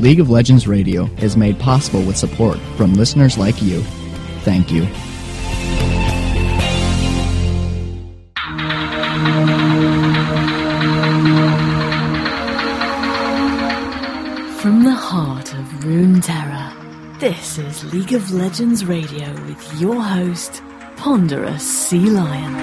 League of Legends Radio is made possible with support from listeners like you. Thank you. From the heart of Runeterra, this is League of Legends Radio with your host, Ponderous Sea Lion.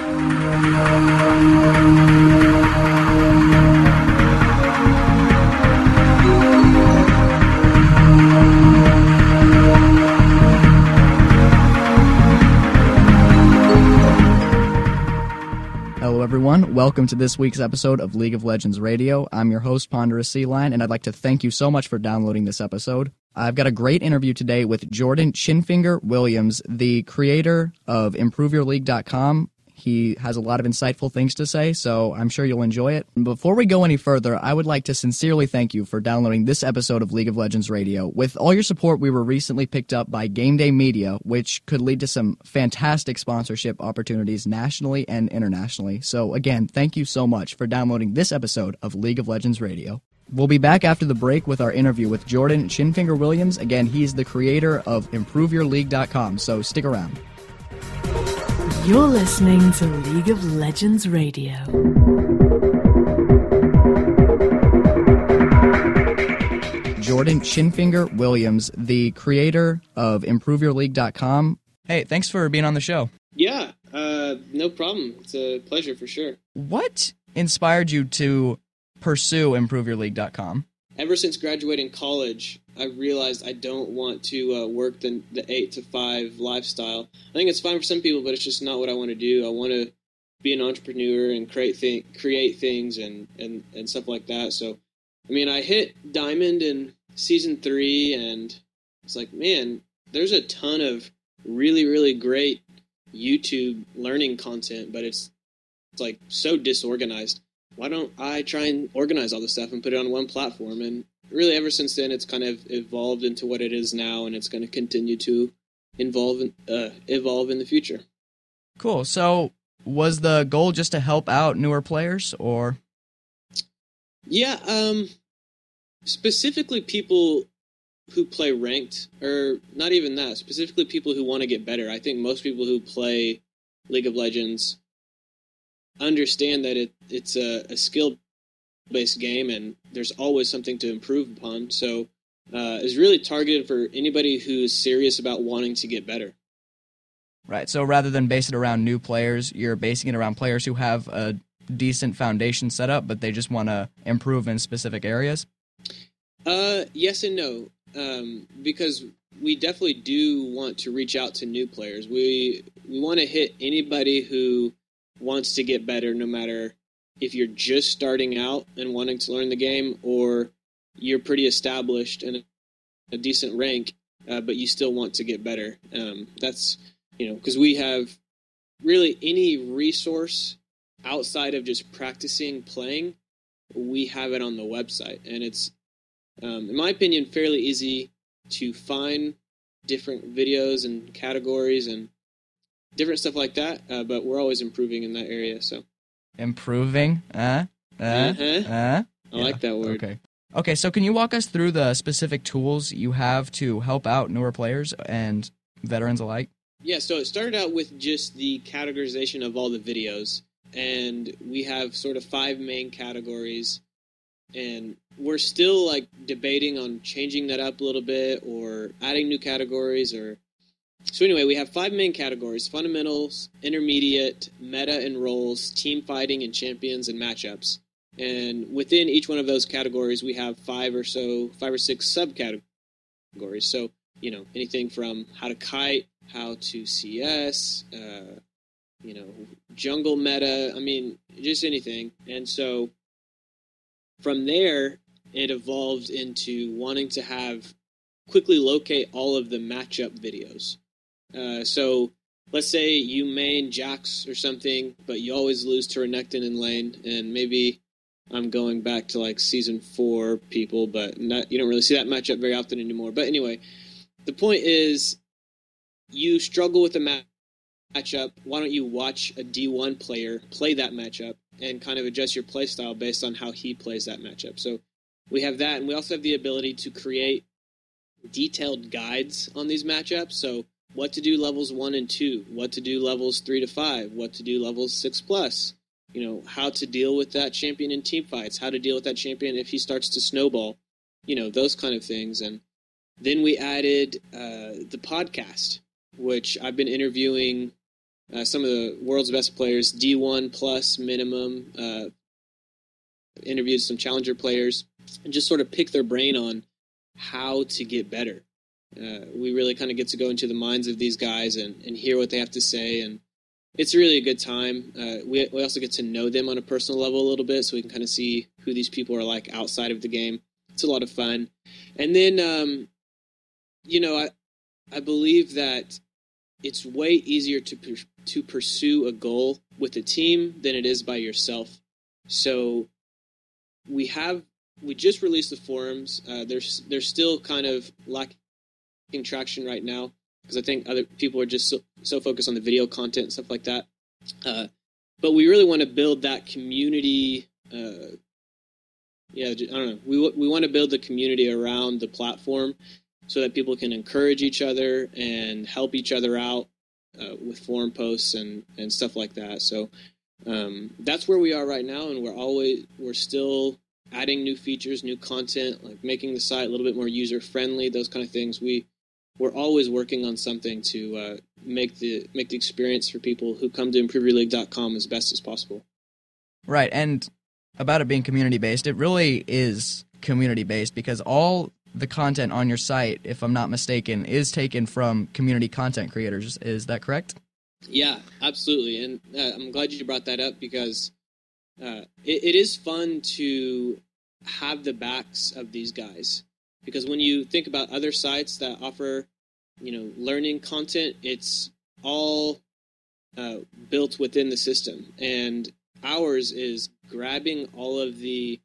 Everyone. Welcome to this week's episode of League of Legends Radio. I'm your host, Ponderous Sea Lion, and I'd like to thank you so much for downloading this episode. I've got a great interview today with Jordan Chinfinger Williams, the creator of ImproveYourLeague.com. He has a lot of insightful things to say, so I'm sure you'll enjoy it. Before we go any further, I would like to sincerely thank you for downloading this episode of League of Legends Radio. With all your support, we were recently picked up by Game Day Media, which could lead to some fantastic sponsorship opportunities nationally and internationally. So, again, thank you so much for downloading this episode of League of Legends Radio. We'll be back after the break with our interview with Jordan Chinfinger Williams. Again, he's the creator of ImproveYourLeague.com, so stick around. You're listening to League of Legends Radio. Jordan Chinfinger Williams, the creator of ImproveYourLeague.com. Hey, thanks for being on the show. Yeah, uh, no problem. It's a pleasure for sure. What inspired you to pursue ImproveYourLeague.com? Ever since graduating college, I realized I don't want to uh, work the, the eight to five lifestyle. I think it's fine for some people, but it's just not what I want to do. I want to be an entrepreneur and create create things and, and, and stuff like that. So, I mean, I hit diamond in season three, and it's like, man, there's a ton of really really great YouTube learning content, but it's it's like so disorganized. Why don't I try and organize all this stuff and put it on one platform? And really, ever since then, it's kind of evolved into what it is now, and it's going to continue to involve uh, evolve in the future. Cool. So, was the goal just to help out newer players, or? Yeah, um, specifically people who play ranked, or not even that. Specifically, people who want to get better. I think most people who play League of Legends understand that it it's a, a skill based game and there's always something to improve upon. So uh, is really targeted for anybody who's serious about wanting to get better. Right. So rather than base it around new players, you're basing it around players who have a decent foundation set up, but they just want to improve in specific areas. Uh, yes and no, um, because we definitely do want to reach out to new players. We we want to hit anybody who wants to get better, no matter if you're just starting out and wanting to learn the game, or you're pretty established and a decent rank, uh, but you still want to get better. Um, that's you know because we have really any resource outside of just practicing playing, we have it on the website, and it's um, in my opinion fairly easy to find different videos and categories and different stuff like that. Uh, but we're always improving in that area. So Improving. Uh, uh, Uh-huh. uh. I like that word. Okay. Okay, so can you walk us through the specific tools you have to help out newer players and veterans alike? Yeah, so it started out with just the categorization of all the videos, and we have sort of five main categories, and we're still like debating on changing that up a little bit or adding new categories or. So anyway, we have five main categories: fundamentals, intermediate, meta and roles, team fighting, and champions and matchups. And within each one of those categories, we have five or so, five or six subcategories. So you know anything from how to kite, how to CS, uh, you know, jungle meta. I mean, just anything. And so from there, it evolved into wanting to have quickly locate all of the matchup videos. Uh, so let's say you main Jax or something, but you always lose to Renekton in lane, and maybe I'm going back to like season four people, but not, you don't really see that matchup very often anymore. But anyway, the point is you struggle with a ma- matchup. Why don't you watch a D1 player play that matchup and kind of adjust your play style based on how he plays that matchup? So we have that, and we also have the ability to create detailed guides on these matchups. So, what to do levels one and two, what to do levels three to five, what to do levels six plus. You know, how to deal with that champion in team fights, how to deal with that champion if he starts to snowball. You know, those kind of things. And then we added uh, the podcast, which I've been interviewing uh, some of the world's best players, D1 plus minimum. Uh, interviewed some challenger players and just sort of pick their brain on how to get better. Uh, we really kind of get to go into the minds of these guys and, and hear what they have to say. And it's really a good time. Uh, we, we also get to know them on a personal level a little bit so we can kind of see who these people are like outside of the game. It's a lot of fun. And then, um, you know, I, I believe that it's way easier to, to pursue a goal with a team than it is by yourself. So we have we just released the forums. Uh, they're they're still kind of lacking traction right now because I think other people are just so, so, focused on the video content and stuff like that. Uh, but we really want to build that community. Uh, yeah, I don't know. We we want to build the community around the platform so that people can encourage each other and help each other out uh, with forum posts and and stuff like that. So um, that's where we are right now, and we're always we're still adding new features, new content, like making the site a little bit more user friendly, those kind of things. We we're always working on something to uh, make the make the experience for people who come to improveyourleague.com as best as possible. Right, and about it being community based, it really is community based because all the content on your site, if I'm not mistaken, is taken from community content creators. Is that correct? Yeah, absolutely, and uh, I'm glad you brought that up because uh, it, it is fun to have the backs of these guys because when you think about other sites that offer you know learning content it's all uh, built within the system. And ours is grabbing all of the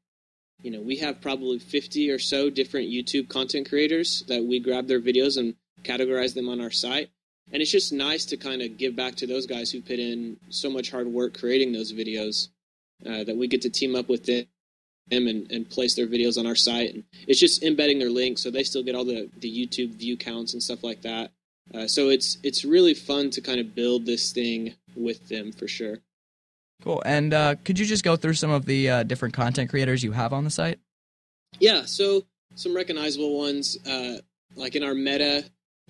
you know we have probably 50 or so different youtube content creators that we grab their videos and categorize them on our site. And it's just nice to kind of give back to those guys who put in so much hard work creating those videos uh, that we get to team up with them and, and place their videos on our site. And it's just embedding their links, so they still get all the, the YouTube view counts and stuff like that. Uh, so it's it's really fun to kind of build this thing with them for sure. Cool. And uh, could you just go through some of the uh, different content creators you have on the site? Yeah. So some recognizable ones, uh, like in our meta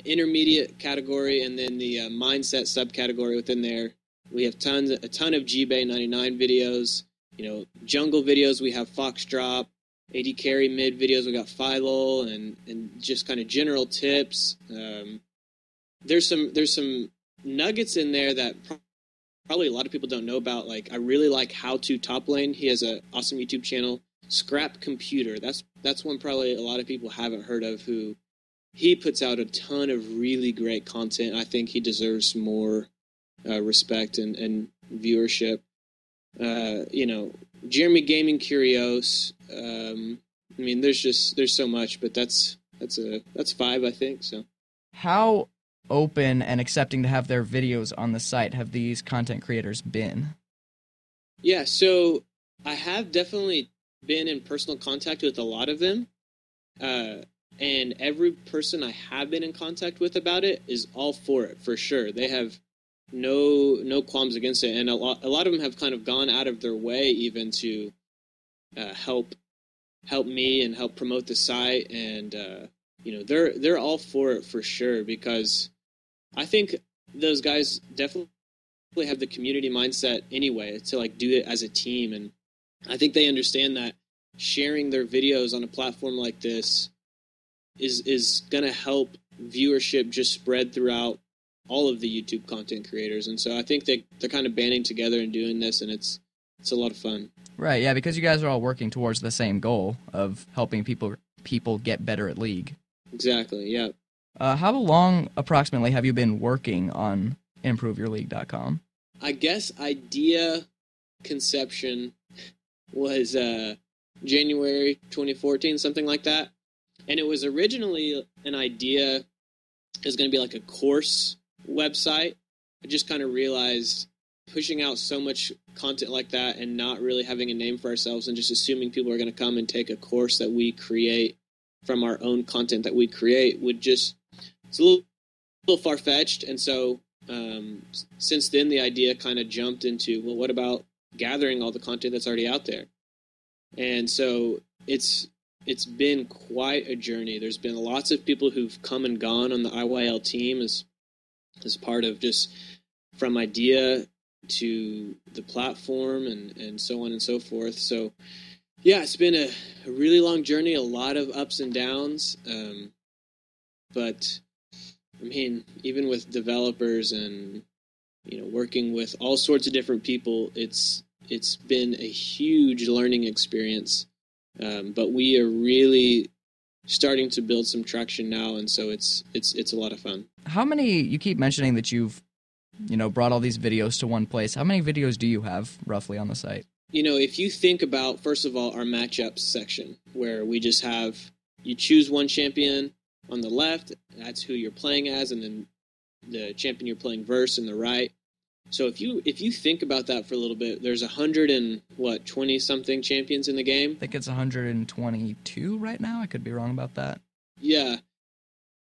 intermediate category, and then the uh, mindset subcategory within there. We have tons, a ton of GBay 99 videos. You know, jungle videos. We have Fox Drop, AD carry mid videos. We got Philo and and just kind of general tips. Um, there's some there's some nuggets in there that probably a lot of people don't know about. Like I really like how to top lane. He has an awesome YouTube channel. Scrap Computer. That's that's one probably a lot of people haven't heard of. Who he puts out a ton of really great content. I think he deserves more uh, respect and, and viewership. Uh, you know, Jeremy Gaming Curios. Um, I mean, there's just there's so much, but that's that's a that's five, I think. So, how open and accepting to have their videos on the site have these content creators been? Yeah, so I have definitely been in personal contact with a lot of them. Uh, and every person I have been in contact with about it is all for it for sure. They have no no qualms against it, and a lot a lot of them have kind of gone out of their way even to uh, help help me and help promote the site, and uh, you know they're they're all for it for sure because I think those guys definitely have the community mindset anyway to like do it as a team, and I think they understand that sharing their videos on a platform like this is is going to help viewership just spread throughout all of the YouTube content creators, and so I think they they're kind of banding together and doing this, and it's it's a lot of fun. Right? Yeah, because you guys are all working towards the same goal of helping people people get better at League. Exactly. Yeah. Uh, how long approximately have you been working on ImproveYourLeague.com? I guess idea conception was uh, January 2014, something like that. And it was originally an idea. is going to be like a course website. I just kind of realized pushing out so much content like that and not really having a name for ourselves and just assuming people are going to come and take a course that we create from our own content that we create would just it's a little, little far fetched. And so um, since then, the idea kind of jumped into well, what about gathering all the content that's already out there? And so it's it's been quite a journey. There's been lots of people who've come and gone on the IYL team as as part of just from idea to the platform and and so on and so forth. So yeah, it's been a, a really long journey, a lot of ups and downs. Um, but I mean, even with developers and you know working with all sorts of different people, it's it's been a huge learning experience. Um, but we are really starting to build some traction now, and so it's it's it's a lot of fun. How many? You keep mentioning that you've you know brought all these videos to one place. How many videos do you have roughly on the site? You know, if you think about first of all our matchups section, where we just have you choose one champion on the left, that's who you're playing as, and then the champion you're playing verse in the right. So if you if you think about that for a little bit, there's a hundred and what twenty something champions in the game. I think it's 122 right now. I could be wrong about that. Yeah,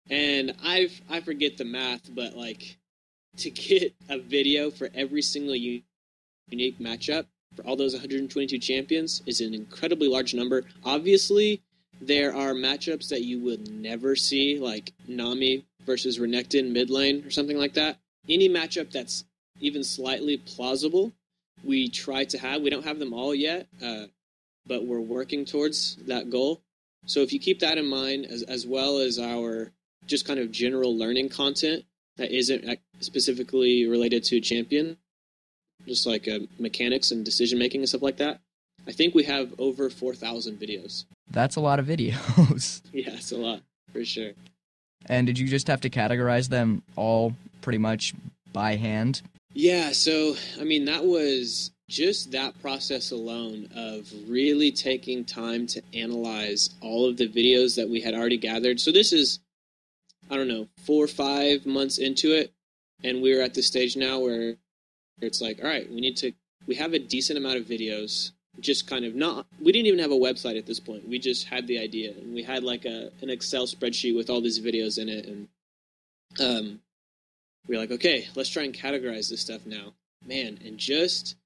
and I I forget the math, but like to get a video for every single unique matchup for all those 122 champions is an incredibly large number. Obviously, there are matchups that you would never see, like Nami versus Renekton mid lane or something like that. Any matchup that's even slightly plausible, we try to have. We don't have them all yet, uh, but we're working towards that goal. So if you keep that in mind, as as well as our just kind of general learning content that isn't uh, specifically related to champion, just like uh, mechanics and decision making and stuff like that. I think we have over four thousand videos. That's a lot of videos. Yeah, it's a lot for sure. and did you just have to categorize them all pretty much by hand? Yeah, so I mean that was just that process alone of really taking time to analyze all of the videos that we had already gathered. So this is I don't know, 4 or 5 months into it and we're at the stage now where it's like, all right, we need to we have a decent amount of videos just kind of not we didn't even have a website at this point. We just had the idea and we had like a an Excel spreadsheet with all these videos in it and um we are like, okay, let's try and categorize this stuff now. Man, and just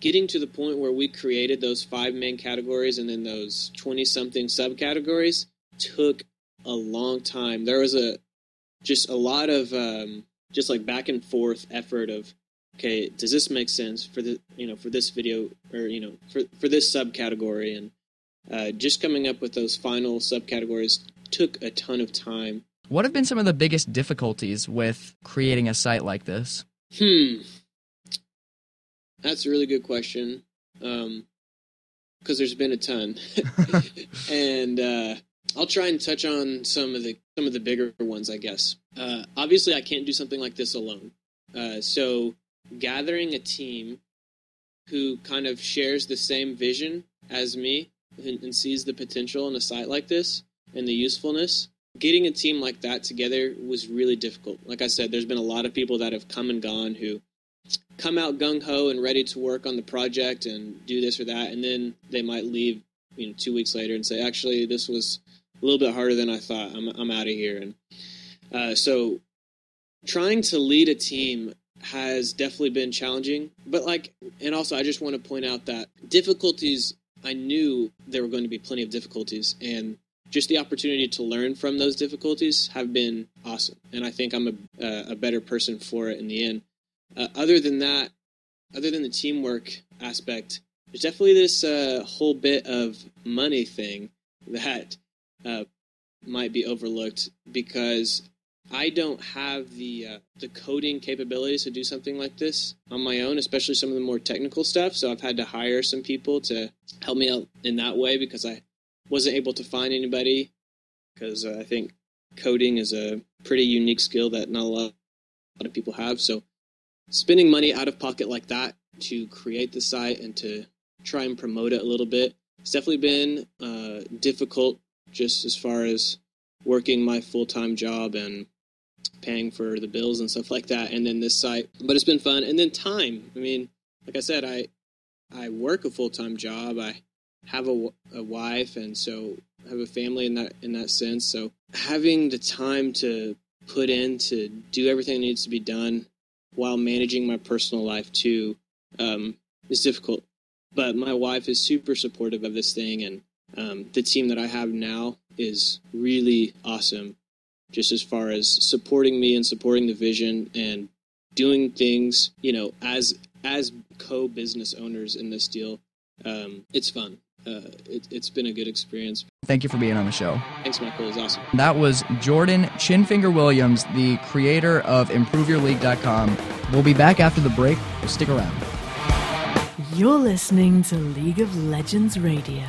getting to the point where we created those five main categories and then those 20 something subcategories took a long time. There was a just a lot of um, just like back and forth effort of okay, does this make sense for the you know for this video or you know for for this subcategory and uh, just coming up with those final subcategories took a ton of time. What have been some of the biggest difficulties with creating a site like this? Hmm. That's a really good question. Um, because there's been a ton, and uh, I'll try and touch on some of the some of the bigger ones, I guess. Uh, obviously, I can't do something like this alone. Uh, so, gathering a team who kind of shares the same vision as me and, and sees the potential in a site like this and the usefulness getting a team like that together was really difficult. Like I said, there's been a lot of people that have come and gone who come out gung ho and ready to work on the project and do this or that, and then they might leave, you know, two weeks later and say, actually, this was a little bit harder than I thought. I'm I'm out of here. And uh, so, trying to lead a team has definitely been challenging. But like, and also, I just want to point out that difficulties. I knew there were going to be plenty of difficulties, and just the opportunity to learn from those difficulties have been awesome. And I think I'm a, uh, a better person for it in the end. Uh, other than that, other than the teamwork aspect, there's definitely this uh, whole bit of money thing that uh, might be overlooked because I don't have the uh, the coding capabilities to do something like this on my own, especially some of the more technical stuff. So I've had to hire some people to help me out in that way because I wasn't able to find anybody because uh, I think coding is a pretty unique skill that not a lot, a lot of people have. So spending money out of pocket like that to create the site and to try and promote it a little bit, it's definitely been uh, difficult just as far as working my full time job and paying for the bills and stuff like that. And then this site, but it's been fun. And then time. I mean, like I said, I I work a full time job. I have a, a wife, and so have a family in that in that sense. So having the time to put in to do everything that needs to be done while managing my personal life too um, is difficult. But my wife is super supportive of this thing, and um, the team that I have now is really awesome. Just as far as supporting me and supporting the vision and doing things, you know, as as co-business owners in this deal, um, it's fun. Uh, it, it's been a good experience. Thank you for being on the show. Thanks, Michael. It was awesome. That was Jordan Chinfinger Williams, the creator of ImproveYourLeague.com. We'll be back after the break. So stick around. You're listening to League of Legends Radio.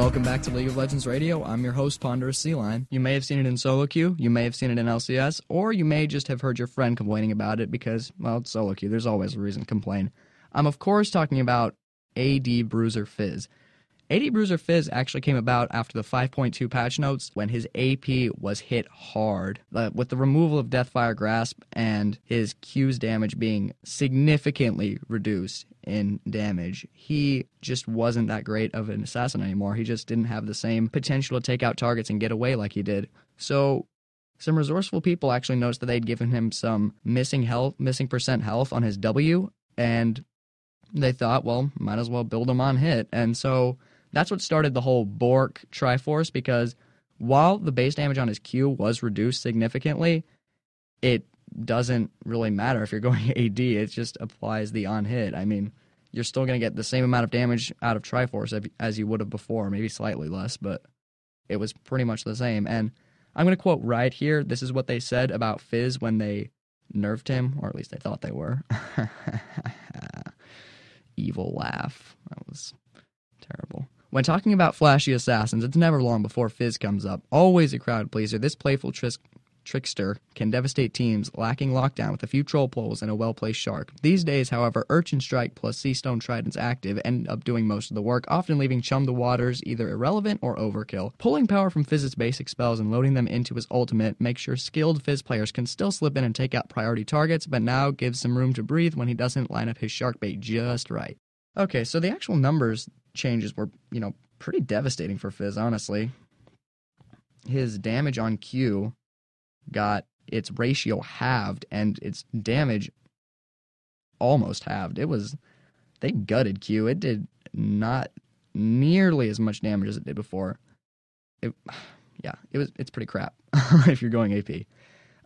Welcome back to League of Legends Radio. I'm your host, Ponderous Sea. You may have seen it in solo queue, you may have seen it in LCS, or you may just have heard your friend complaining about it because, well, it's solo queue. There's always a reason to complain. I'm, of course, talking about AD Bruiser Fizz. AD Bruiser Fizz actually came about after the 5.2 patch notes when his AP was hit hard. Uh, with the removal of Deathfire Grasp and his Q's damage being significantly reduced in damage, he just wasn't that great of an assassin anymore. He just didn't have the same potential to take out targets and get away like he did. So some resourceful people actually noticed that they'd given him some missing health, missing percent health on his W, and they thought, well, might as well build him on hit. And so that's what started the whole Bork Triforce because while the base damage on his Q was reduced significantly, it doesn't really matter if you're going AD. It just applies the on hit. I mean, you're still going to get the same amount of damage out of Triforce as you would have before, maybe slightly less, but it was pretty much the same. And I'm going to quote right here. This is what they said about Fizz when they nerfed him, or at least they thought they were. Evil laugh. That was terrible. When talking about flashy assassins, it's never long before Fizz comes up. Always a crowd pleaser, this playful tris- trickster can devastate teams lacking lockdown with a few troll poles and a well placed shark. These days, however, Urchin Strike plus Sea Stone Tridents active end up doing most of the work, often leaving Chum the Waters either irrelevant or overkill. Pulling power from Fizz's basic spells and loading them into his ultimate makes sure skilled Fizz players can still slip in and take out priority targets, but now gives some room to breathe when he doesn't line up his shark bait just right. Okay, so the actual numbers changes were, you know, pretty devastating for Fizz, honestly. His damage on Q got its ratio halved and its damage almost halved. It was they gutted Q. It did not nearly as much damage as it did before. It, yeah, it was it's pretty crap if you're going AP.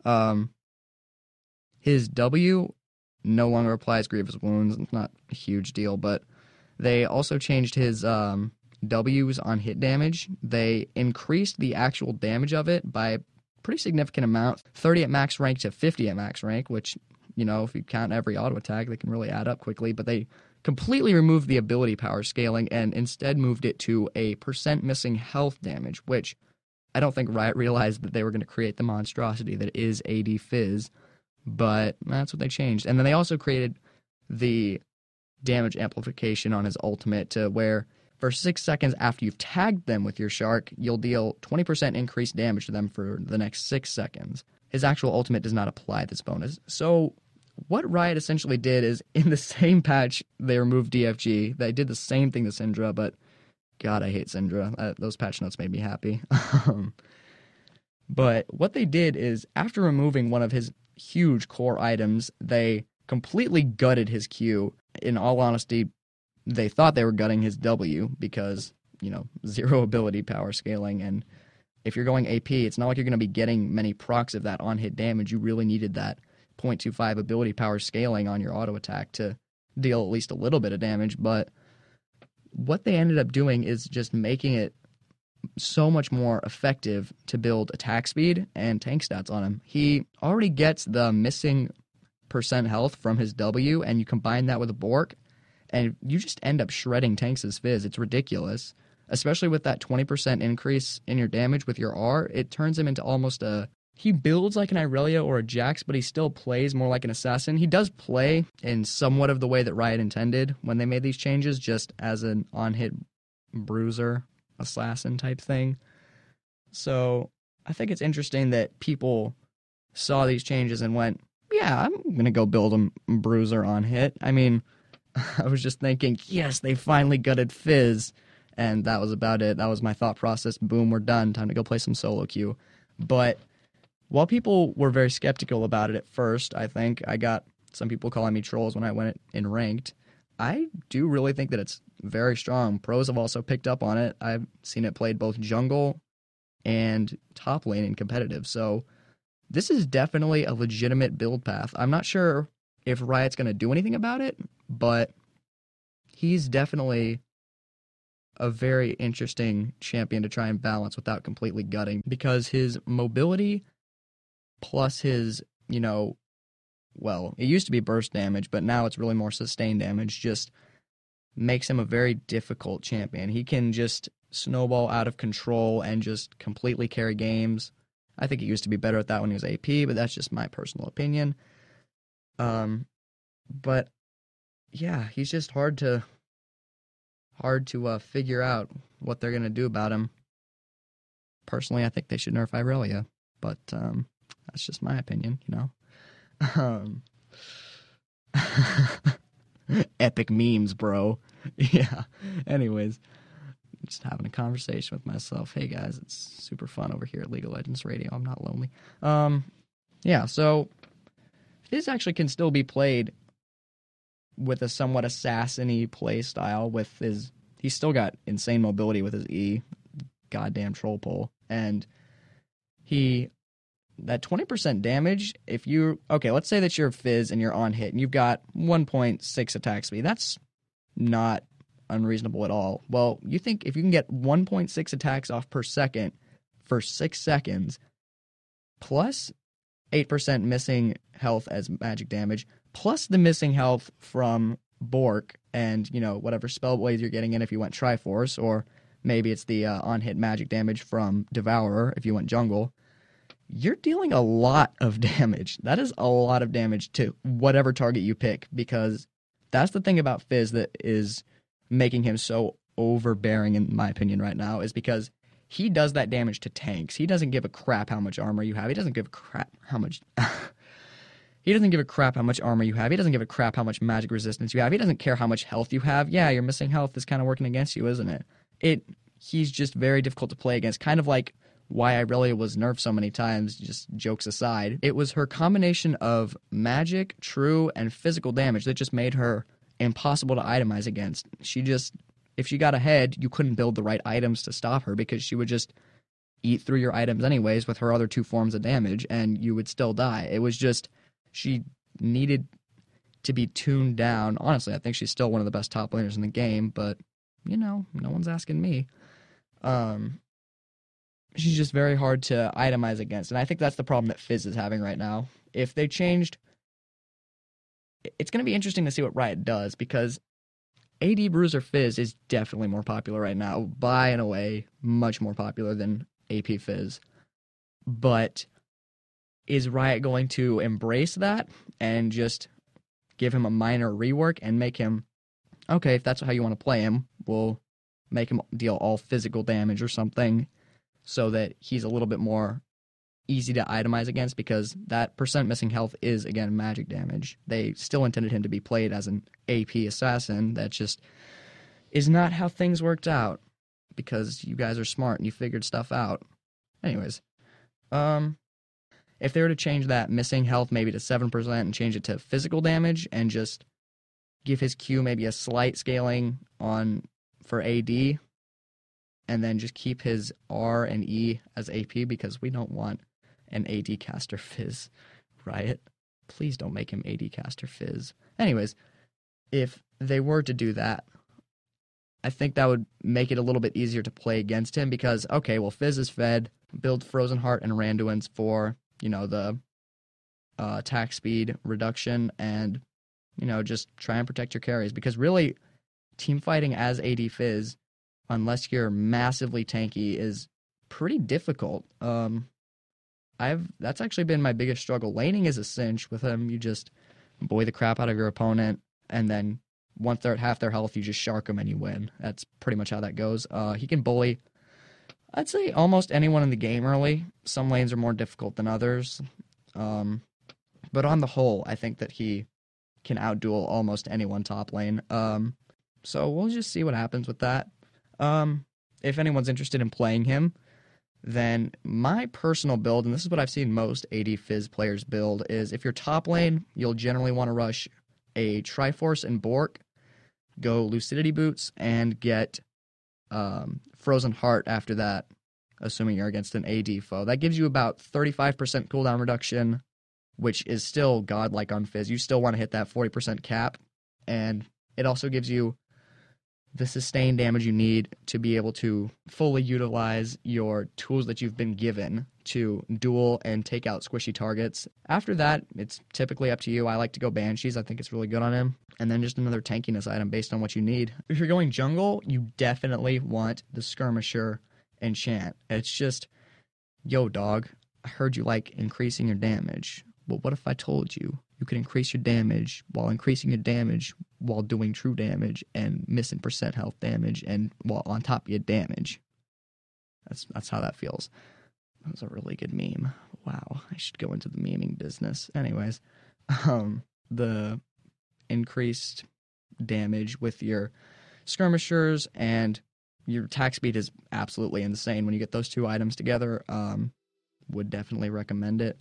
Um, his W no longer applies grievous wounds. It's not a huge deal, but they also changed his um, W's on hit damage. They increased the actual damage of it by pretty significant amount 30 at max rank to 50 at max rank, which, you know, if you count every auto attack, they can really add up quickly. But they completely removed the ability power scaling and instead moved it to a percent missing health damage, which I don't think Riot realized that they were going to create the monstrosity that is AD Fizz, but that's what they changed. And then they also created the damage amplification on his ultimate to where for six seconds after you've tagged them with your shark, you'll deal 20% increased damage to them for the next six seconds. His actual ultimate does not apply this bonus. So, what Riot essentially did is in the same patch, they removed DFG. They did the same thing to Syndra, but God, I hate Syndra. Uh, those patch notes made me happy. Um, but what they did is after removing one of his huge core items, they completely gutted his Q. In all honesty, they thought they were gutting his W because, you know, zero ability power scaling. And if you're going AP, it's not like you're going to be getting many procs of that on hit damage. You really needed that 0.25 ability power scaling on your auto attack to deal at least a little bit of damage. But what they ended up doing is just making it so much more effective to build attack speed and tank stats on him. He already gets the missing percent health from his W, and you combine that with a Bork, and you just end up shredding tanks as Fizz. It's ridiculous. Especially with that 20% increase in your damage with your R, it turns him into almost a. He builds like an Irelia or a Jax, but he still plays more like an assassin. He does play in somewhat of the way that Riot intended when they made these changes, just as an on hit bruiser assassin type thing. So I think it's interesting that people saw these changes and went, yeah, I'm going to go build a bruiser on hit. I mean, I was just thinking, yes, they finally gutted Fizz. And that was about it. That was my thought process. Boom, we're done. Time to go play some solo queue. But while people were very skeptical about it at first, I think I got some people calling me trolls when I went in ranked. I do really think that it's very strong. Pros have also picked up on it. I've seen it played both jungle and top lane in competitive. So this is definitely a legitimate build path. I'm not sure if Riot's going to do anything about it, but he's definitely a very interesting champion to try and balance without completely gutting because his mobility plus his, you know, well, it used to be burst damage, but now it's really more sustained damage, just makes him a very difficult champion. He can just snowball out of control and just completely carry games. I think he used to be better at that when he was AP, but that's just my personal opinion. Um, but yeah, he's just hard to hard to uh, figure out what they're gonna do about him. Personally, I think they should nerf Irelia, but um, that's just my opinion, you know. Um, epic memes, bro. Yeah. Anyways, just having a conversation with myself. Hey guys, it's super fun over here at League of Legends Radio. I'm not lonely. Um, yeah. So this actually can still be played with a somewhat assassiny play style. With his, he's still got insane mobility with his E, goddamn troll pole, and he that 20% damage if you okay let's say that you're fizz and you're on hit and you've got 1.6 attack speed that's not unreasonable at all well you think if you can get 1.6 attacks off per second for six seconds plus 8% missing health as magic damage plus the missing health from bork and you know whatever spell blades you're getting in if you went triforce or maybe it's the uh, on hit magic damage from devourer if you went jungle you're dealing a lot of damage. That is a lot of damage to whatever target you pick because that's the thing about Fizz that is making him so overbearing in my opinion right now is because he does that damage to tanks. He doesn't give a crap how much armor you have. He doesn't give a crap how much He doesn't give a crap how much armor you have. He doesn't give a crap how much magic resistance you have. He doesn't care how much health you have. Yeah, your missing health is kind of working against you, isn't it? It he's just very difficult to play against. Kind of like why Irelia was nerfed so many times, just jokes aside, it was her combination of magic, true, and physical damage that just made her impossible to itemize against. She just, if she got ahead, you couldn't build the right items to stop her because she would just eat through your items anyways with her other two forms of damage and you would still die. It was just, she needed to be tuned down. Honestly, I think she's still one of the best top laners in the game, but, you know, no one's asking me. Um, she's just very hard to itemize against. And I think that's the problem that Fizz is having right now. If they changed, it's going to be interesting to see what Riot does because AD Bruiser Fizz is definitely more popular right now, by and away, much more popular than AP Fizz. But is Riot going to embrace that and just give him a minor rework and make him okay, if that's how you want to play him, we'll make him deal all physical damage or something so that he's a little bit more easy to itemize against because that percent missing health is again magic damage. They still intended him to be played as an AP assassin. That just is not how things worked out because you guys are smart and you figured stuff out. Anyways, um if they were to change that missing health maybe to 7% and change it to physical damage and just give his Q maybe a slight scaling on for AD and then just keep his R and E as AP because we don't want an AD caster Fizz, Riot. Please don't make him AD caster Fizz. Anyways, if they were to do that, I think that would make it a little bit easier to play against him because okay, well Fizz is fed, build Frozen Heart and Randuin's for, you know, the uh, attack speed reduction and you know, just try and protect your carries because really team fighting as AD Fizz unless you're massively tanky, is pretty difficult. Um, I've that's actually been my biggest struggle. Laning is a cinch with him. You just boy the crap out of your opponent and then once they're at half their health, you just shark them and you win. That's pretty much how that goes. Uh, he can bully, I'd say, almost anyone in the game early. Some lanes are more difficult than others. Um, but on the whole, I think that he can outduel almost anyone top lane. Um, so we'll just see what happens with that. Um, if anyone's interested in playing him, then my personal build, and this is what I've seen most AD Fizz players build, is if you're top lane, you'll generally want to rush a Triforce and Bork, go Lucidity Boots, and get um, Frozen Heart after that, assuming you're against an AD foe. That gives you about 35% cooldown reduction, which is still godlike on Fizz. You still want to hit that 40% cap, and it also gives you the sustained damage you need to be able to fully utilize your tools that you've been given to duel and take out squishy targets. After that, it's typically up to you. I like to go Banshees. I think it's really good on him. And then just another tankiness item based on what you need. If you're going jungle, you definitely want the Skirmisher enchant. It's just, yo, dog, I heard you like increasing your damage. But what if I told you you could increase your damage while increasing your damage while doing true damage and missing percent health damage and while on top of your damage? That's that's how that feels. That was a really good meme. Wow, I should go into the memeing business. Anyways, um, the increased damage with your skirmishers and your attack speed is absolutely insane when you get those two items together. Um, would definitely recommend it.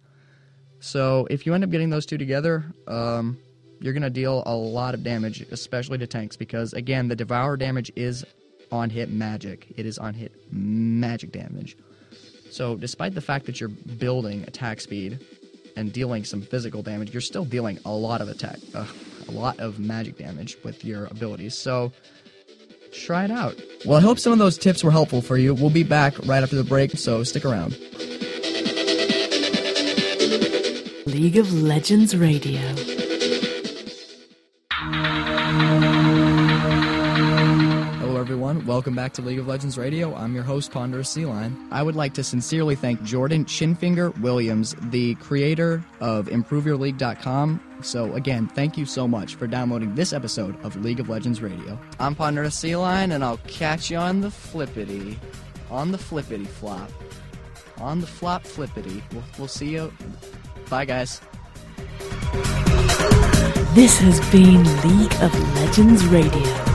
So if you end up getting those two together, um, you're going to deal a lot of damage, especially to tanks, because again, the Devour damage is on hit magic. It is on hit magic damage. So despite the fact that you're building attack speed and dealing some physical damage, you're still dealing a lot of attack, uh, a lot of magic damage with your abilities. So try it out. Well, I hope some of those tips were helpful for you. We'll be back right after the break, so stick around. League of Legends Radio. Hello, everyone. Welcome back to League of Legends Radio. I'm your host, Ponderous Sea Lion. I would like to sincerely thank Jordan Chinfinger Williams, the creator of ImproveYourLeague.com. So, again, thank you so much for downloading this episode of League of Legends Radio. I'm Ponderous Sea Lion, and I'll catch you on the flippity, on the flippity flop, on the flop flippity. We'll, we'll see you. Bye, guys. This has been League of Legends Radio.